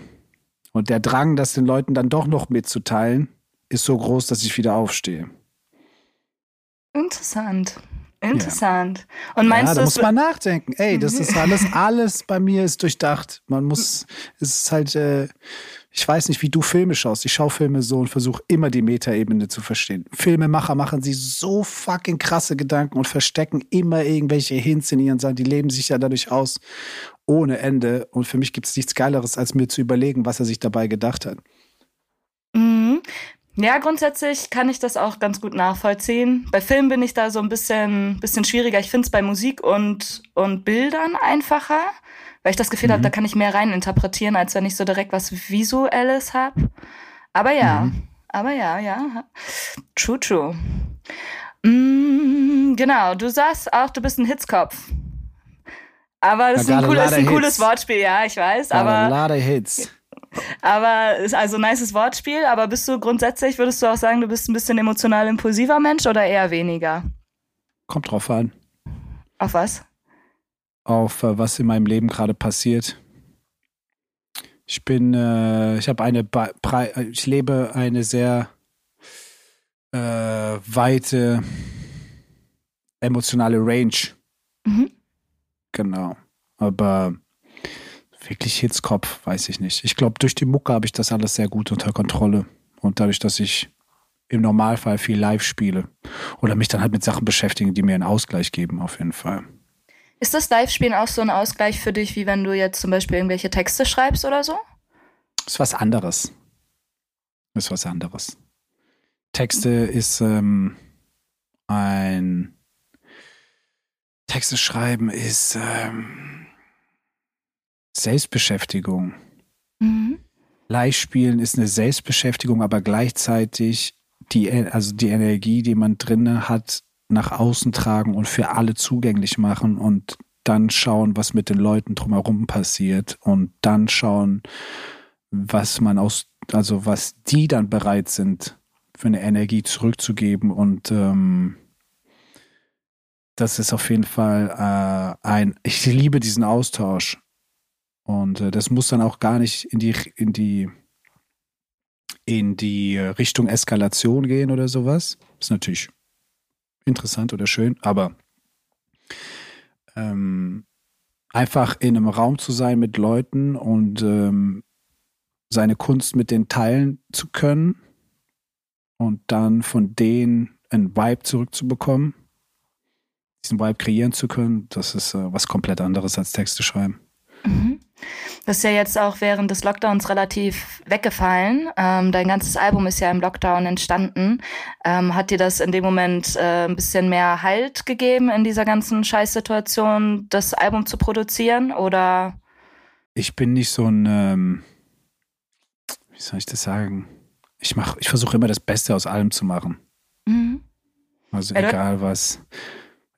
Und der Drang, das den Leuten dann doch noch mitzuteilen, ist so groß, dass ich wieder aufstehe. Interessant. Interessant. Ja. Und meinst ja, da du, muss man nachdenken. Ey, das ist alles, alles bei mir ist durchdacht. Man muss, es ist halt, äh, ich weiß nicht, wie du Filme schaust. Ich schaue Filme so und versuche immer die Metaebene zu verstehen. Filmemacher machen sich so fucking krasse Gedanken und verstecken immer irgendwelche Hints in ihren Sachen. Die leben sich ja dadurch aus ohne Ende. Und für mich gibt es nichts Geileres, als mir zu überlegen, was er sich dabei gedacht hat. Ja, grundsätzlich kann ich das auch ganz gut nachvollziehen. Bei Filmen bin ich da so ein bisschen, bisschen schwieriger. Ich finde es bei Musik und, und Bildern einfacher weil ich das Gefühl mhm. habe, da kann ich mehr rein interpretieren, als wenn ich so direkt was Visuelles habe. Aber ja, mhm. aber ja, ja. True, true. Mm, genau, du sagst auch, du bist ein Hitzkopf. Aber das ist ein, cooles, ein cooles Wortspiel, ja, ich weiß. Got aber. A lot of hits. Aber ist also ein nices Wortspiel, aber bist du grundsätzlich, würdest du auch sagen, du bist ein bisschen emotional impulsiver Mensch oder eher weniger? Kommt drauf an. Auf was? auf äh, was in meinem Leben gerade passiert. Ich bin, äh, ich habe eine, Bre ich lebe eine sehr äh, weite emotionale Range. Mhm. Genau. Aber wirklich Hitzkopf, weiß ich nicht. Ich glaube, durch die Mucke habe ich das alles sehr gut unter Kontrolle. Und dadurch, dass ich im Normalfall viel live spiele oder mich dann halt mit Sachen beschäftige, die mir einen Ausgleich geben, auf jeden Fall. Ist das Live-Spielen auch so ein Ausgleich für dich, wie wenn du jetzt zum Beispiel irgendwelche Texte schreibst oder so? Ist was anderes. Ist was anderes. Texte ist ähm, ein Texte schreiben ist ähm, Selbstbeschäftigung. Mhm. Live spielen ist eine Selbstbeschäftigung, aber gleichzeitig die, also die Energie, die man drinne hat, nach außen tragen und für alle zugänglich machen und dann schauen, was mit den Leuten drumherum passiert und dann schauen, was man aus, also was die dann bereit sind, für eine Energie zurückzugeben und ähm, das ist auf jeden Fall äh, ein, ich liebe diesen Austausch und äh, das muss dann auch gar nicht in die, in die, in die Richtung Eskalation gehen oder sowas. Ist natürlich interessant oder schön, aber ähm, einfach in einem Raum zu sein mit Leuten und ähm, seine Kunst mit denen teilen zu können und dann von denen einen Vibe zurückzubekommen, diesen Vibe kreieren zu können, das ist äh, was komplett anderes als Texte schreiben. Mhm. Das ist ja jetzt auch während des Lockdowns relativ weggefallen. Ähm, dein ganzes Album ist ja im Lockdown entstanden. Ähm, hat dir das in dem Moment äh, ein bisschen mehr Halt gegeben in dieser ganzen Scheißsituation, das Album zu produzieren? Oder? Ich bin nicht so ein, ähm, wie soll ich das sagen? Ich mach, ich versuche immer das Beste aus allem zu machen. Mhm. Also ja, egal was.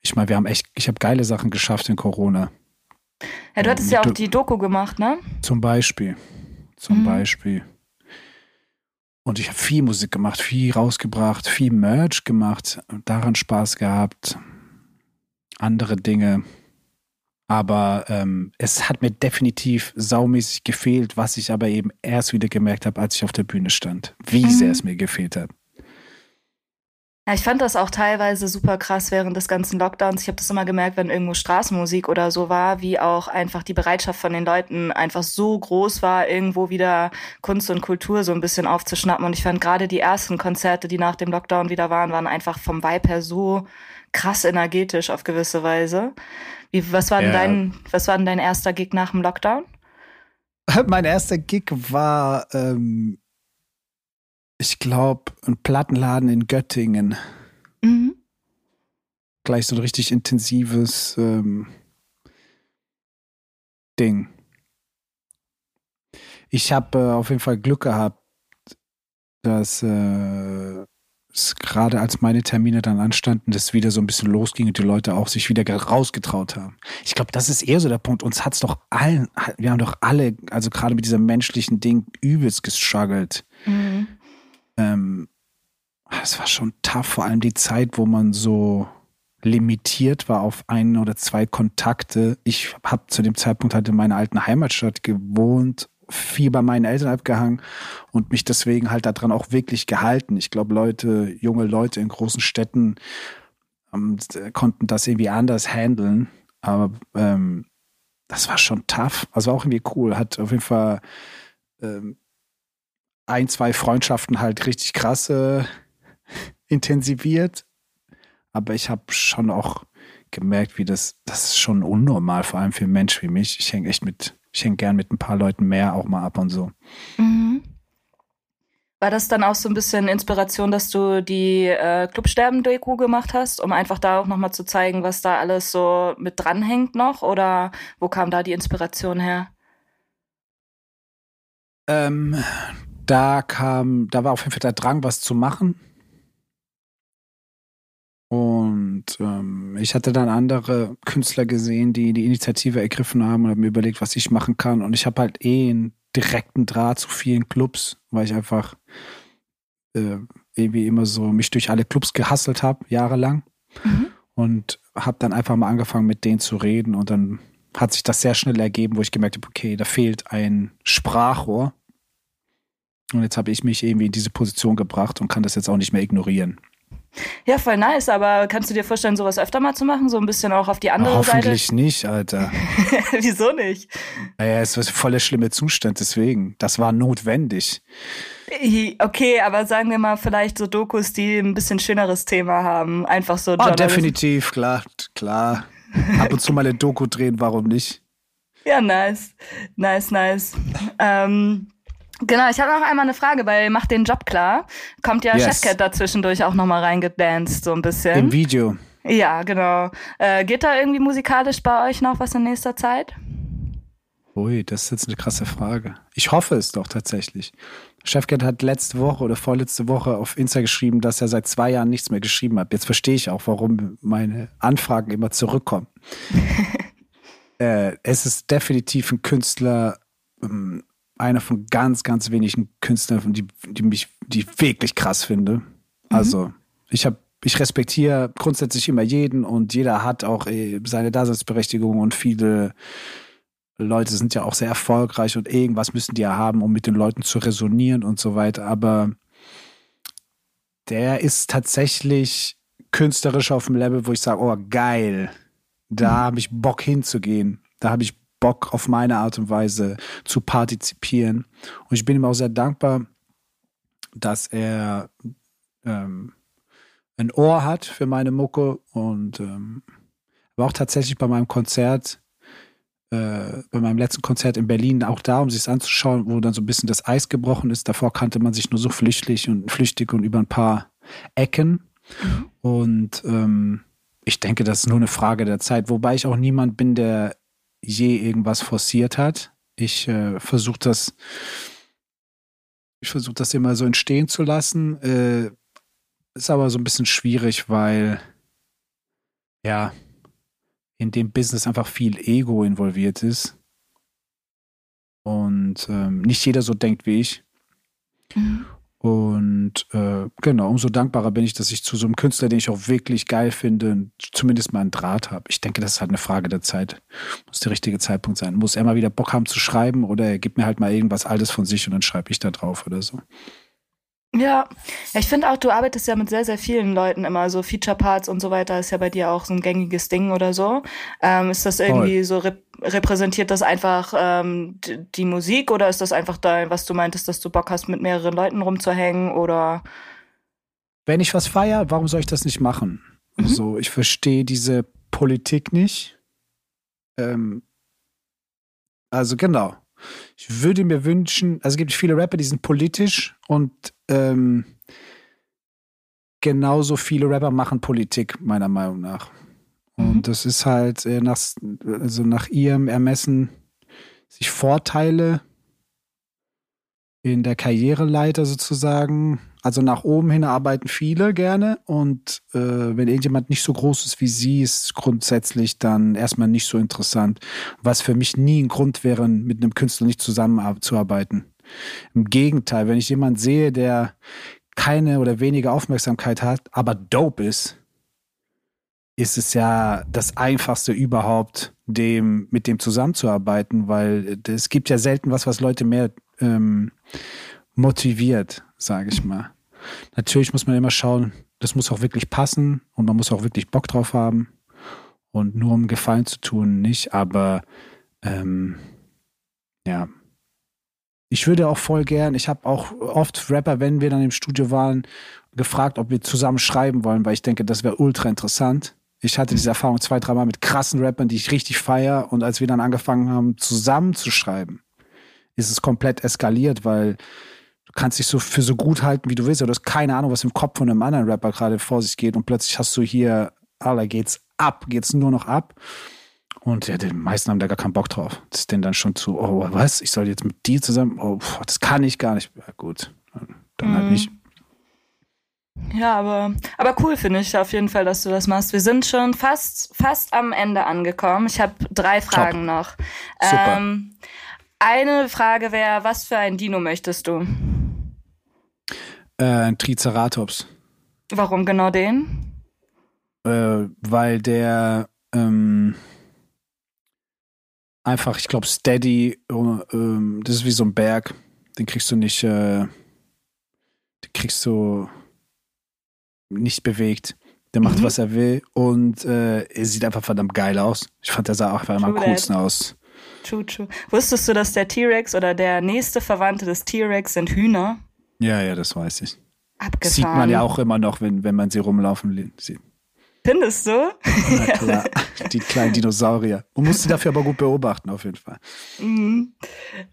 Ich meine, wir haben echt, ich habe geile Sachen geschafft in Corona. Ja, du hattest ja auch die Doku gemacht, ne? Zum Beispiel. Zum mhm. Beispiel. Und ich habe viel Musik gemacht, viel rausgebracht, viel Merch gemacht, daran Spaß gehabt, andere Dinge. Aber ähm, es hat mir definitiv saumäßig gefehlt, was ich aber eben erst wieder gemerkt habe, als ich auf der Bühne stand. Wie mhm. sehr es mir gefehlt hat. Ja, ich fand das auch teilweise super krass während des ganzen Lockdowns. Ich habe das immer gemerkt, wenn irgendwo Straßenmusik oder so war, wie auch einfach die Bereitschaft von den Leuten einfach so groß war, irgendwo wieder Kunst und Kultur so ein bisschen aufzuschnappen. Und ich fand gerade die ersten Konzerte, die nach dem Lockdown wieder waren, waren einfach vom Vibe her so krass energetisch auf gewisse Weise. Wie, was war denn ja. dein, was war denn dein erster Gig nach dem Lockdown? Mein erster Gig war ähm, ich glaube, ein Plattenladen in Göttingen. Mhm. Gleich so ein richtig intensives ähm, Ding. Ich habe äh, auf jeden Fall Glück gehabt, dass äh, es gerade als meine Termine dann anstanden, dass wieder so ein bisschen losging und die Leute auch sich wieder rausgetraut haben. Ich glaube, das ist eher so der Punkt. Uns hat es doch allen, wir haben doch alle, also gerade mit diesem menschlichen Ding, übelst gestruggelt. Mhm ähm, es war schon tough, vor allem die Zeit, wo man so limitiert war auf ein oder zwei Kontakte. Ich habe zu dem Zeitpunkt halt in meiner alten Heimatstadt gewohnt, viel bei meinen Eltern abgehangen und mich deswegen halt daran auch wirklich gehalten. Ich glaube, Leute, junge Leute in großen Städten ähm, konnten das irgendwie anders handeln, aber ähm, das war schon tough. Also auch irgendwie cool. Hat auf jeden Fall ähm, ein, zwei Freundschaften halt richtig krass äh, intensiviert. Aber ich habe schon auch gemerkt, wie das, das ist schon unnormal, vor allem für einen Mensch wie mich. Ich hänge echt mit, ich hänge gern mit ein paar Leuten mehr auch mal ab und so. Mhm. War das dann auch so ein bisschen Inspiration, dass du die äh, Clubsterben-Doku gemacht hast, um einfach da auch nochmal zu zeigen, was da alles so mit dranhängt noch? Oder wo kam da die Inspiration her? Ähm, da kam, da war auf jeden Fall der Drang, was zu machen. Und ähm, ich hatte dann andere Künstler gesehen, die die Initiative ergriffen haben und habe mir überlegt, was ich machen kann. Und ich habe halt eh einen direkten Draht zu vielen Clubs, weil ich einfach äh, irgendwie immer so mich durch alle Clubs gehasselt habe, jahrelang. Mhm. Und habe dann einfach mal angefangen, mit denen zu reden. Und dann hat sich das sehr schnell ergeben, wo ich gemerkt habe, okay, da fehlt ein Sprachrohr. Und jetzt habe ich mich irgendwie in diese Position gebracht und kann das jetzt auch nicht mehr ignorieren. Ja, voll nice, aber kannst du dir vorstellen, sowas öfter mal zu machen? So ein bisschen auch auf die andere Hoffentlich Seite? Hoffentlich nicht, Alter. Wieso nicht? Naja, es war voll der schlimme Zustand, deswegen. Das war notwendig. Okay, aber sagen wir mal vielleicht so Dokus, die ein bisschen schöneres Thema haben. Einfach so. Oh, definitiv, klar, klar. Ab und zu mal eine Doku drehen, warum nicht? Ja, nice. Nice, nice. Ähm, Genau, ich habe noch einmal eine Frage bei Mach den Job klar. Kommt ja yes. Chefcat dazwischendurch auch nochmal reingedanced, so ein bisschen. Im Video. Ja, genau. Äh, geht da irgendwie musikalisch bei euch noch was in nächster Zeit? Ui, das ist jetzt eine krasse Frage. Ich hoffe es doch tatsächlich. Chefcat hat letzte Woche oder vorletzte Woche auf Insta geschrieben, dass er seit zwei Jahren nichts mehr geschrieben hat. Jetzt verstehe ich auch, warum meine Anfragen immer zurückkommen. äh, es ist definitiv ein Künstler, ähm, einer von ganz, ganz wenigen Künstlern, die, die mich, die ich wirklich krass finde. Mhm. Also, ich habe ich respektiere grundsätzlich immer jeden und jeder hat auch äh, seine Daseinsberechtigung und viele Leute sind ja auch sehr erfolgreich und irgendwas müssen die ja haben, um mit den Leuten zu resonieren und so weiter. Aber der ist tatsächlich künstlerisch auf dem Level, wo ich sage, oh geil, da mhm. habe ich Bock hinzugehen. Da habe ich Bock auf meine Art und Weise zu partizipieren. Und ich bin ihm auch sehr dankbar, dass er ähm, ein Ohr hat für meine Mucke und ähm, war auch tatsächlich bei meinem Konzert äh, bei meinem letzten Konzert in Berlin auch da, um sich es anzuschauen, wo dann so ein bisschen das Eis gebrochen ist. Davor kannte man sich nur so flüchtig und flüchtig und über ein paar Ecken. Mhm. Und ähm, ich denke, das ist nur eine Frage der Zeit, wobei ich auch niemand bin, der je irgendwas forciert hat. Ich äh, versuche das, ich versuche das immer so entstehen zu lassen. Äh, ist aber so ein bisschen schwierig, weil ja, in dem Business einfach viel Ego involviert ist. Und ähm, nicht jeder so denkt wie ich. Mhm. Und äh, genau, umso dankbarer bin ich, dass ich zu so einem Künstler, den ich auch wirklich geil finde, zumindest mal einen Draht habe. Ich denke, das ist halt eine Frage der Zeit. Muss der richtige Zeitpunkt sein. Muss er mal wieder Bock haben zu schreiben oder er gibt mir halt mal irgendwas Altes von sich und dann schreibe ich da drauf oder so. Ja, ich finde auch, du arbeitest ja mit sehr, sehr vielen Leuten immer, so Feature Parts und so weiter ist ja bei dir auch so ein gängiges Ding oder so. Ähm, ist das irgendwie Voll. so rep repräsentiert das einfach ähm, die Musik oder ist das einfach da, was du meintest, dass du Bock hast, mit mehreren Leuten rumzuhängen oder? Wenn ich was feier, warum soll ich das nicht machen? Mhm. Also ich verstehe diese Politik nicht. Ähm, also genau. Ich würde mir wünschen, also es gibt viele Rapper, die sind politisch und ähm, genauso viele Rapper machen Politik, meiner Meinung nach. Und mhm. das ist halt äh, nach, also nach ihrem Ermessen sich Vorteile in der Karriereleiter sozusagen. Also nach oben hin arbeiten viele gerne und äh, wenn irgendjemand nicht so groß ist wie sie, ist grundsätzlich dann erstmal nicht so interessant. Was für mich nie ein Grund wäre, mit einem Künstler nicht zusammenzuarbeiten. Im Gegenteil, wenn ich jemanden sehe, der keine oder weniger Aufmerksamkeit hat, aber dope ist, ist es ja das Einfachste überhaupt, dem, mit dem zusammenzuarbeiten, weil es gibt ja selten was, was Leute mehr ähm, motiviert, sage ich mal. Natürlich muss man immer schauen, das muss auch wirklich passen und man muss auch wirklich Bock drauf haben. Und nur um Gefallen zu tun, nicht, aber ähm, ja. Ich würde auch voll gern, ich habe auch oft Rapper, wenn wir dann im Studio waren, gefragt, ob wir zusammen schreiben wollen, weil ich denke, das wäre ultra interessant. Ich hatte diese Erfahrung zwei, dreimal mit krassen Rappern, die ich richtig feier. Und als wir dann angefangen haben, zusammen zu schreiben, ist es komplett eskaliert, weil du kannst dich so für so gut halten, wie du willst, aber du hast keine Ahnung, was im Kopf von einem anderen Rapper gerade vor sich geht und plötzlich hast du hier, Alter, geht's ab, geht's nur noch ab. Und ja, die meisten haben da gar keinen Bock drauf. Das ist denen dann schon zu, oh, was? Ich soll jetzt mit dir zusammen? Oh, das kann ich gar nicht. Ja, gut, dann halt mhm. halt nicht. Ja, aber, aber cool finde ich auf jeden Fall, dass du das machst. Wir sind schon fast, fast am Ende angekommen. Ich habe drei Fragen Top. noch. Super. Ähm, eine Frage wäre, was für ein Dino möchtest du? Äh, ein Triceratops. Warum genau den? Äh, weil der ähm, einfach, ich glaube, steady, äh, das ist wie so ein Berg. Den kriegst du nicht, äh, den kriegst du nicht bewegt. Der macht, mhm. was er will und äh, er sieht einfach verdammt geil aus. Ich fand, der sah auch einfach am coolsten aus. True, true. Wusstest du, dass der T-Rex oder der nächste Verwandte des T-Rex sind Hühner? Ja, ja, das weiß ich. Abgefahren. Sieht man ja auch immer noch, wenn, wenn man sie rumlaufen sieht. Findest du? Na klar, die kleinen Dinosaurier. Und musst sie dafür aber gut beobachten, auf jeden Fall. Mhm.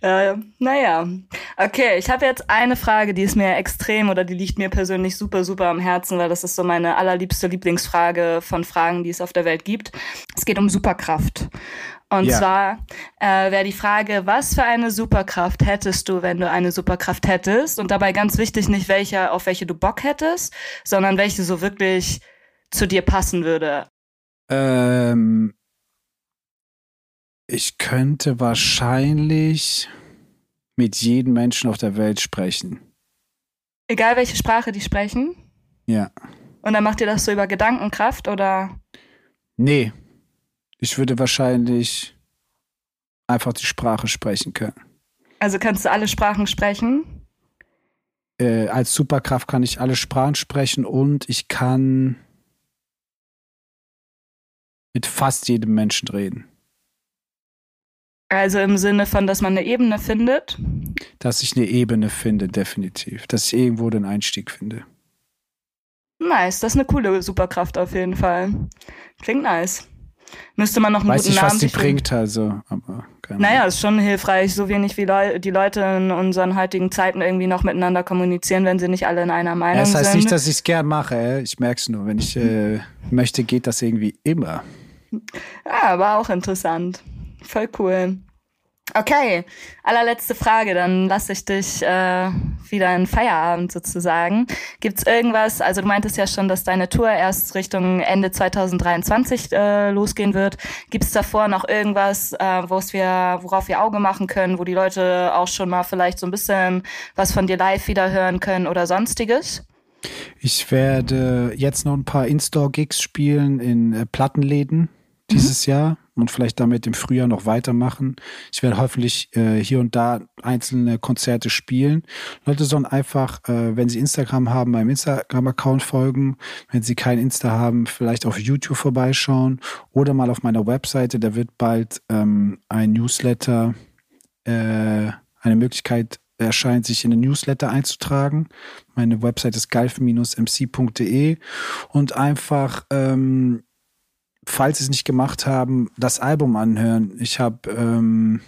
Äh, naja, okay, ich habe jetzt eine Frage, die ist mir extrem oder die liegt mir persönlich super, super am Herzen, weil das ist so meine allerliebste Lieblingsfrage von Fragen, die es auf der Welt gibt. Es geht um Superkraft. Und ja. zwar äh, wäre die Frage, was für eine Superkraft hättest du, wenn du eine Superkraft hättest? Und dabei ganz wichtig, nicht welche, auf welche du Bock hättest, sondern welche so wirklich zu dir passen würde. Ähm, ich könnte wahrscheinlich mit jedem Menschen auf der Welt sprechen. Egal welche Sprache die sprechen? Ja. Und dann macht ihr das so über Gedankenkraft oder? Nee, ich würde wahrscheinlich einfach die Sprache sprechen können. Also kannst du alle Sprachen sprechen? Äh, als Superkraft kann ich alle Sprachen sprechen und ich kann mit fast jedem Menschen reden. Also im Sinne von, dass man eine Ebene findet? Dass ich eine Ebene finde, definitiv. Dass ich irgendwo den Einstieg finde. Nice, das ist eine coole Superkraft auf jeden Fall. Klingt nice. Müsste man noch einen Weiß guten nicht, Namen was die sich- bringt, also, aber keine Naja, ist schon hilfreich, so wenig wie Leu die Leute in unseren heutigen Zeiten irgendwie noch miteinander kommunizieren, wenn sie nicht alle in einer Meinung Ja, das heißt sind. nicht, dass ich es gern mache, ey. ich merke es nur. Wenn ich äh, möchte, geht das irgendwie immer. Ja, aber auch interessant. Voll cool. Okay, allerletzte Frage, dann lasse ich dich äh, wieder in Feierabend sozusagen. Gibt's irgendwas, also du meintest ja schon, dass deine Tour erst Richtung Ende 2023 äh, losgehen wird. Gibt's davor noch irgendwas, äh, wir, worauf wir Auge machen können, wo die Leute auch schon mal vielleicht so ein bisschen was von dir live wieder hören können oder sonstiges? Ich werde jetzt noch ein paar In-Store-Gigs spielen in äh, Plattenläden dieses Jahr und vielleicht damit im Frühjahr noch weitermachen. Ich werde hoffentlich äh, hier und da einzelne Konzerte spielen. Leute sollen einfach, äh, wenn sie Instagram haben, meinem Instagram-Account folgen. Wenn sie kein Insta haben, vielleicht auf YouTube vorbeischauen oder mal auf meiner Webseite. Da wird bald ähm, ein Newsletter, äh, eine Möglichkeit erscheint, sich in den Newsletter einzutragen. Meine Website ist galf-mc.de und einfach, ähm, falls sie es nicht gemacht haben, das Album anhören. Ich habe, ähm,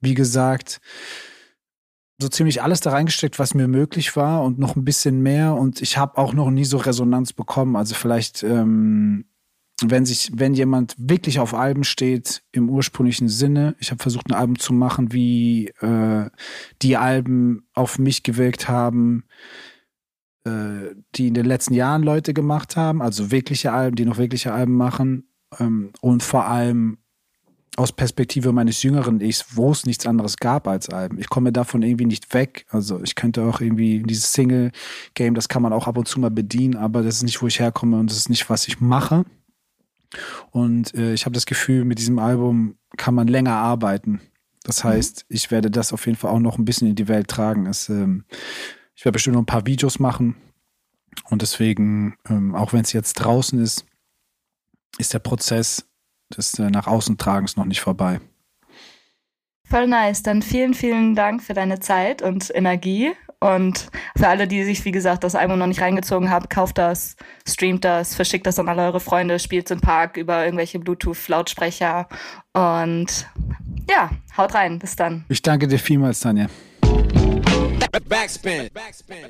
wie gesagt, so ziemlich alles da reingesteckt, was mir möglich war und noch ein bisschen mehr. Und ich habe auch noch nie so Resonanz bekommen. Also vielleicht, ähm, wenn sich, wenn jemand wirklich auf Alben steht im ursprünglichen Sinne, ich habe versucht, ein Album zu machen, wie äh, die Alben auf mich gewirkt haben, die in den letzten Jahren Leute gemacht haben, also wirkliche Alben, die noch wirkliche Alben machen ähm, und vor allem aus Perspektive meines jüngeren Ichs, wo es nichts anderes gab als Alben. Ich komme davon irgendwie nicht weg. Also ich könnte auch irgendwie dieses Single-Game, das kann man auch ab und zu mal bedienen, aber das ist nicht, wo ich herkomme und das ist nicht, was ich mache. Und äh, ich habe das Gefühl, mit diesem Album kann man länger arbeiten. Das heißt, ich werde das auf jeden Fall auch noch ein bisschen in die Welt tragen. Es, ähm, ich werde bestimmt noch ein paar Videos machen. Und deswegen, ähm, auch wenn es jetzt draußen ist, ist der Prozess des äh, nach außen Tragens noch nicht vorbei. Voll nice. Dann vielen, vielen Dank für deine Zeit und Energie. Und für alle, die sich, wie gesagt, das Album noch nicht reingezogen haben, kauft das, streamt das, verschickt das an alle eure Freunde, spielt im Park über irgendwelche Bluetooth-Lautsprecher. Und ja, haut rein. Bis dann. Ich danke dir vielmals, Tanja. Backspin. Backspin.